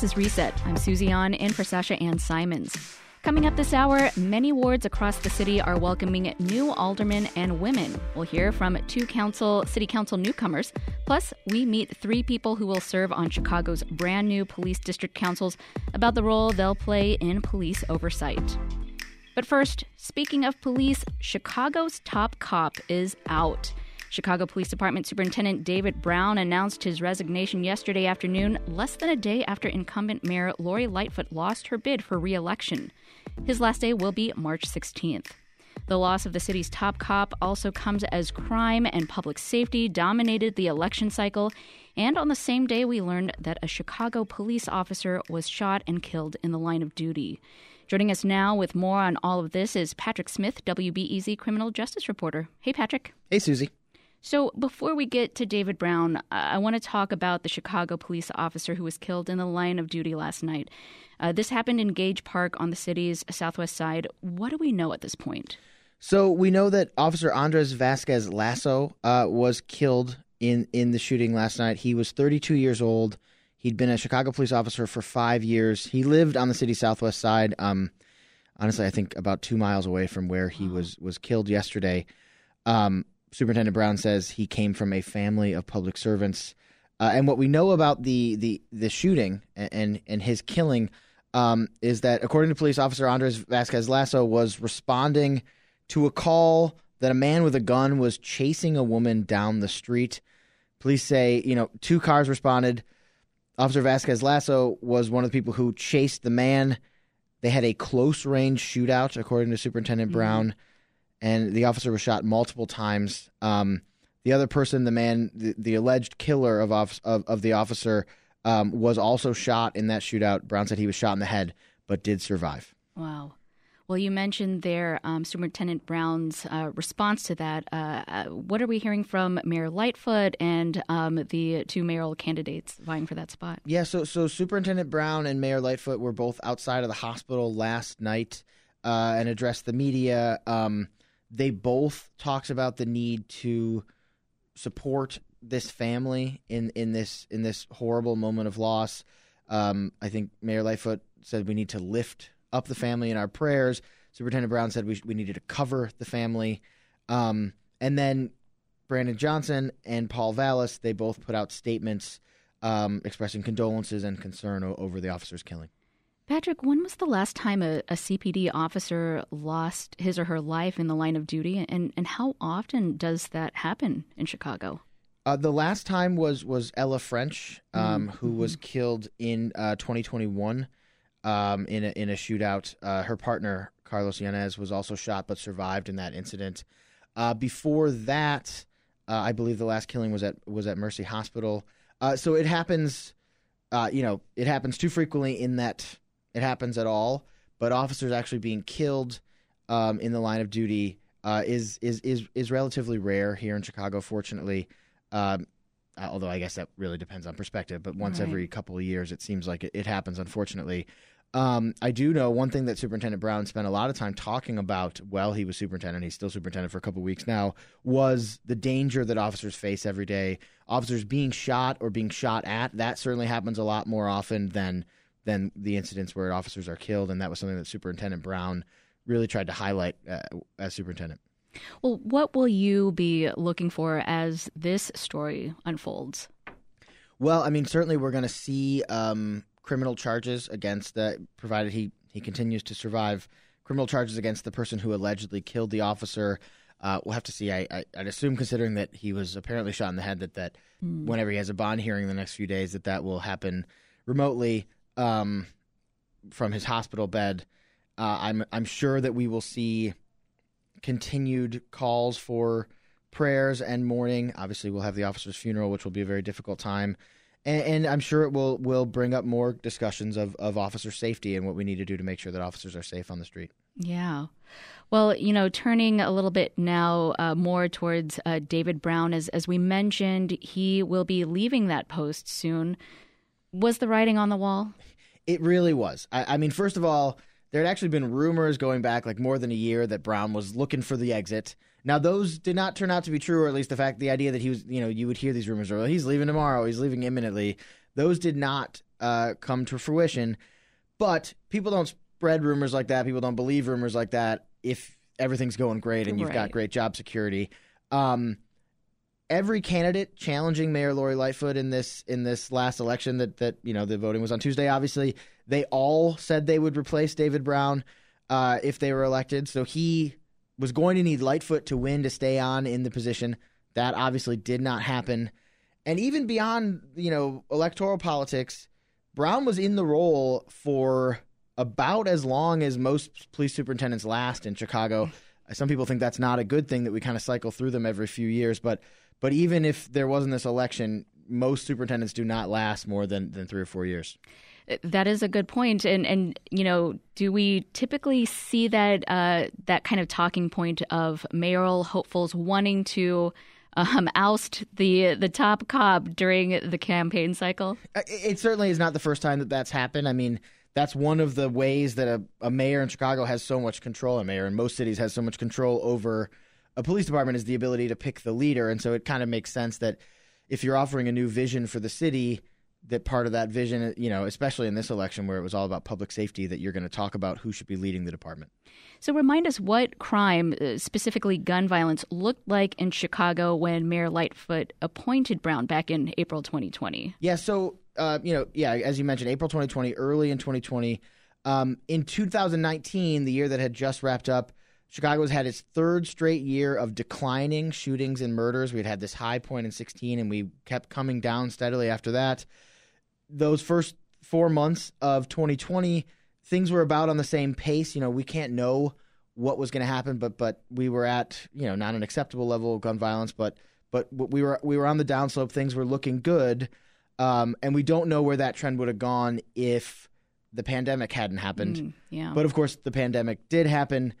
This is Reset. I'm Susie An in for Sasha Ann Simons. Coming up this hour, many wards across the city are welcoming new aldermen and women. We'll hear from two council, city council newcomers. Plus, we meet three people who will serve on Chicago's brand new police district councils about the role they'll play in police oversight. But first, speaking of police, Chicago's top cop is out. Chicago Police Department Superintendent David Brown announced his resignation yesterday afternoon, less than a day after incumbent Mayor Lori Lightfoot lost her bid for re election. His last day will be March 16th. The loss of the city's top cop also comes as crime and public safety dominated the election cycle, and on the same day, we learned that a Chicago police officer was shot and killed in the line of duty. Joining us now with more on all of this is Patrick Smith, WBEZ criminal justice reporter. Hey, Patrick. Hey, Susie. So, before we get to David Brown, I want to talk about the Chicago police officer who was killed in the line of duty last night. Uh, this happened in Gage Park on the city's southwest side. What do we know at this point? So, we know that Officer Andres Vasquez Lasso uh, was killed in, in the shooting last night. He was 32 years old. He'd been a Chicago police officer for five years. He lived on the city's southwest side. Um, honestly, I think about two miles away from where he was was killed yesterday. Um, Superintendent Brown says he came from a family of public servants. Uh, and what we know about the the the shooting and and his killing um, is that according to police officer Andres Vasquez Lasso was responding to a call that a man with a gun was chasing a woman down the street. Police say you know two cars responded. Officer Vasquez Lasso was one of the people who chased the man. They had a close range shootout, according to Superintendent mm-hmm. Brown and the officer was shot multiple times. Um, the other person, the man, the, the alleged killer of, of, of the officer, um, was also shot in that shootout. Brown said he was shot in the head, but did survive. Wow. Well, you mentioned there um, Superintendent Brown's uh, response to that. Uh, uh, what are we hearing from Mayor Lightfoot and um, the two mayoral candidates vying for that spot? Yeah, so so Superintendent Brown and Mayor Lightfoot were both outside of the hospital last night uh, and addressed the media. Um, they both talks about the need to support this family in in this in this horrible moment of loss. Um, I think Mayor Lightfoot said we need to lift up the family in our prayers. Superintendent Brown said we we needed to cover the family, um, and then Brandon Johnson and Paul Vallas they both put out statements um, expressing condolences and concern o- over the officer's killing. Patrick, when was the last time a, a, CPD officer lost his or her life in the line of duty, and, and how often does that happen in Chicago? Uh, the last time was was Ella French, um, mm-hmm. who was killed in uh, 2021 um, in a, in a shootout. Uh, her partner Carlos Yanez was also shot but survived in that incident. Uh, before that, uh, I believe the last killing was at was at Mercy Hospital. Uh, so it happens, you know, it happens too frequently in that it happens at all, but officers actually being killed um, in the line of duty uh, is is is is relatively rare here in Chicago. Fortunately, um, although I guess that really depends on perspective. But once right. every couple of years, it seems like it, it happens. Unfortunately, um, I do know one thing that Superintendent Brown spent a lot of time talking about while he was superintendent. He's still superintendent for a couple of weeks now. Was the danger that officers face every day? Officers being shot or being shot at. That certainly happens a lot more often than than the incidents where officers are killed, and that was something that Superintendent Brown really tried to highlight uh, as superintendent. Well, what will you be looking for as this story unfolds? Well, I mean, certainly we're going to see um, criminal charges against the, provided he, he continues to survive, criminal charges against the person who allegedly killed the officer. Uh, we'll have to see. I, I, would assume, considering that he was apparently shot in the head, that that mm. whenever he has a bond hearing in the next few days, that that will happen remotely um, from his hospital bed. Uh, I'm I'm sure that we will see continued calls for prayers and mourning. Obviously, we'll have the officer's funeral, which will be a very difficult time, and, and, I'm sure it will will bring up more discussions of of officer safety and what we need to do to make sure that officers are safe on the street. Yeah. Well, you know, turning a little bit now uh, more towards uh, David Brown, as as we mentioned, he will be leaving that post soon. Was the writing on the wall? It really was. I, I mean, first of all, there had actually been rumors going back like more than a year that Brown was looking for the exit. Now those did not turn out to be true, or at least the fact, the idea that he was, you know, you would hear these rumors, or he's leaving tomorrow, he's leaving imminently. Those did not uh, come to fruition. But people don't spread rumors like that. People don't believe rumors like that if everything's going great and you've Right. got great job security. Um, every candidate challenging Mayor Lori Lightfoot in this in this last election that that you know the voting was on Tuesday. Obviously, they all said they would replace David Brown uh, if they were elected. So he was going to need Lightfoot to win to stay on in the position. That obviously did not happen. And even beyond you know electoral politics, Brown was in the role for about as long as most police superintendents last in Chicago. Some people think that's not a good thing that we kind of cycle through them every few years, but but even if there wasn't this election, most superintendents do not last more than, than three or four years. That is a good point, and and you know, do we typically see that uh, that kind of talking point of mayoral hopefuls wanting to um, oust the the top cop during the campaign cycle? Uh, It, it certainly is not the first time that that's happened. I mean, that's one of the ways that a, a mayor in Chicago has so much control. A mayor in most cities has so much control over a police department is the ability to pick the leader, and so it kind of makes sense that if you're offering a new vision for the city, that part of that vision, you know, especially in this election where it was all about public safety, that you're going to talk about who should be leading the department. So remind us what crime, uh, specifically gun violence, looked like in Chicago when Mayor Lightfoot appointed Brown back in April 2020. Yeah, so uh, you know, yeah, as you mentioned, April 2020, early in 2020, um, in 2019, the year that had just wrapped up, Chicago's had its third straight year of declining shootings and murders. We had had this high point in 16, and we kept coming down steadily after that. Those first four months of 2020, things were about on the same pace. You know, we can't know what was going to happen, but but we were at you know not an acceptable level of gun violence, but but we were we were on the downslope. Things were looking good, um, and we don't know where that trend would have gone if the pandemic hadn't happened. Mm, yeah. But of course, the pandemic did happen.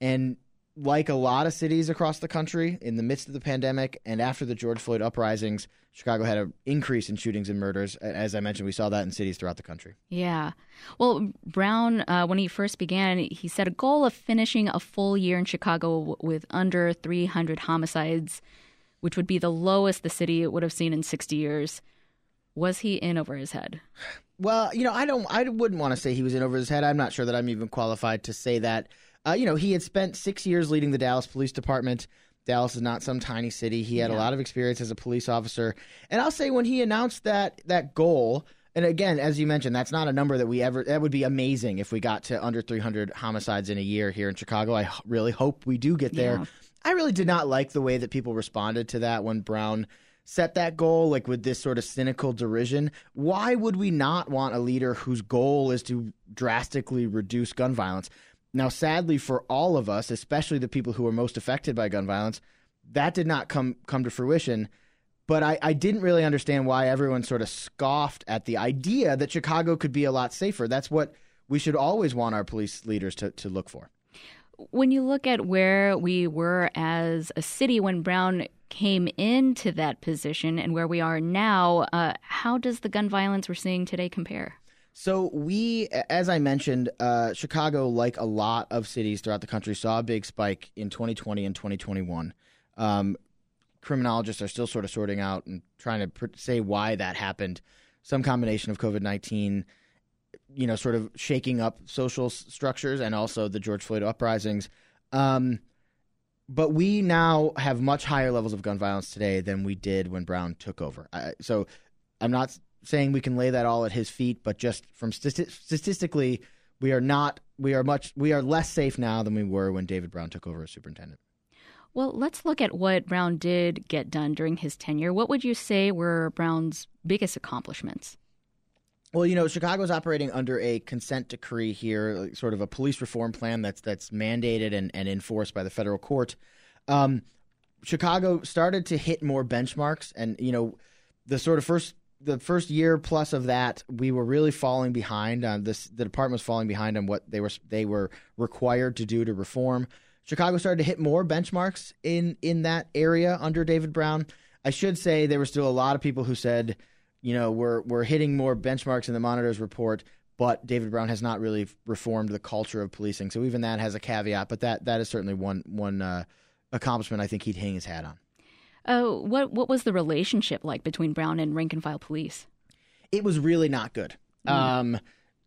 And like a lot of cities across the country, in the midst of the pandemic and after the George Floyd uprisings, Chicago had an increase in shootings and murders. As I mentioned, we saw that in cities throughout the country. Yeah. Well, Brown, uh, when he first began, he set a goal of finishing a full year in Chicago with under 300 homicides, which would be the lowest the city would have seen in 60 years. Was he in over his head? Well, you know, I don't, I wouldn't want to say he was in over his head. I'm not sure that I'm even qualified to say that. Uh, you know, he had spent six years leading the Dallas Police Department. Dallas is not some tiny city. He had a lot of experience as a police officer, and I'll say when he announced that that goal, and again, as you mentioned, that's not a number that we ever. That would be amazing if we got to under 300 homicides in a year here in Chicago. I really hope we do get there. Yeah. I really did not like the way that people responded to that when Brown set that goal, like with this sort of cynical derision. Why would we not want a leader whose goal is to drastically reduce gun violence? Now, sadly for all of us, especially the people who are most affected by gun violence, that did not come come to fruition. But I, I didn't really understand why everyone sort of scoffed at the idea that Chicago could be a lot safer. That's what we should always want our police leaders to, to look for. When you look at where we were as a city when Brown came into that position and where we are now, uh, how does the gun violence we're seeing today compare? So we, as I mentioned, uh, Chicago, like a lot of cities throughout the country, saw a big spike in 2020 and 2021. Um, criminologists are still sort of sorting out and trying to pr- say why that happened. Some combination of COVID 19, you know, sort of shaking up social s- structures and also the George Floyd uprisings. Um, but we now have much higher levels of gun violence today than we did when Brown took over. I, so I'm not saying we can lay that all at his feet, but just from stati- statistically, we are not. We are much. We are less safe now than we were when David Brown took over as superintendent. Well, let's look at what Brown did get done during his tenure. What would you say were Brown's biggest accomplishments? Well, you know, Chicago's operating under a consent decree here, like sort of a police reform plan that's that's mandated and, and enforced by the federal court. Um, Chicago started to hit more benchmarks, and you know, the sort of first the first year plus of that, we were really falling behind on this. The department was falling behind on what they were they were required to do to reform. Chicago started to hit more benchmarks in in that area under David Brown. I should say there were still a lot of people who said, you know, we're we're hitting more benchmarks in the monitor's report, but David Brown has not really reformed the culture of policing. So even that has a caveat, but that that is certainly one one uh, accomplishment I think he'd hang his hat on. Uh, what what was the relationship like between Brown and rank and file police? it was really not good. Um,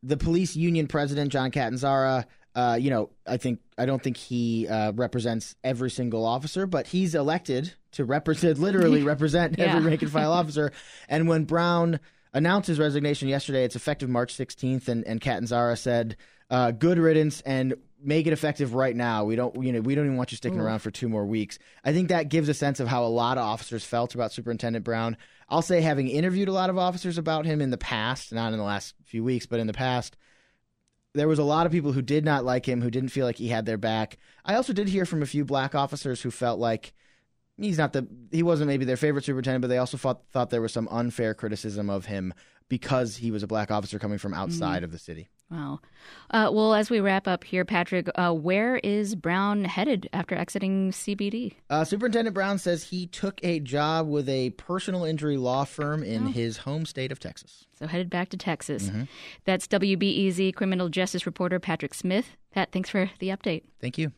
the police union president, John Catanzara, uh, you know, I think I don't think he uh, represents every single officer, but he's elected to represent, literally represent Yeah. every rank and file officer. And when Brown announced his resignation yesterday, it's effective March 16th, and and Catanzara said, uh, "Good riddance and." Make it effective right now. We don't, you know, we don't even want you sticking mm-hmm. around for two more weeks. I think that gives a sense of how a lot of officers felt about Superintendent Brown. I'll say, having interviewed a lot of officers about him in the past, not in the last few weeks, but in the past, there was a lot of people who did not like him, who didn't feel like he had their back. I also did hear from a few black officers who felt like he's not the he wasn't maybe their favorite superintendent, but they also thought thought there was some unfair criticism of him because he was a black officer coming from outside of the city. Wow. Uh, well, as we wrap up here, Patrick, uh, where is Brown headed after exiting CPD? Uh, Superintendent Brown says he took a job with a personal injury law firm in his home state of Texas. So headed back to Texas. That's WBEZ criminal justice reporter Patrick Smith. Pat, thanks for the update. Thank you.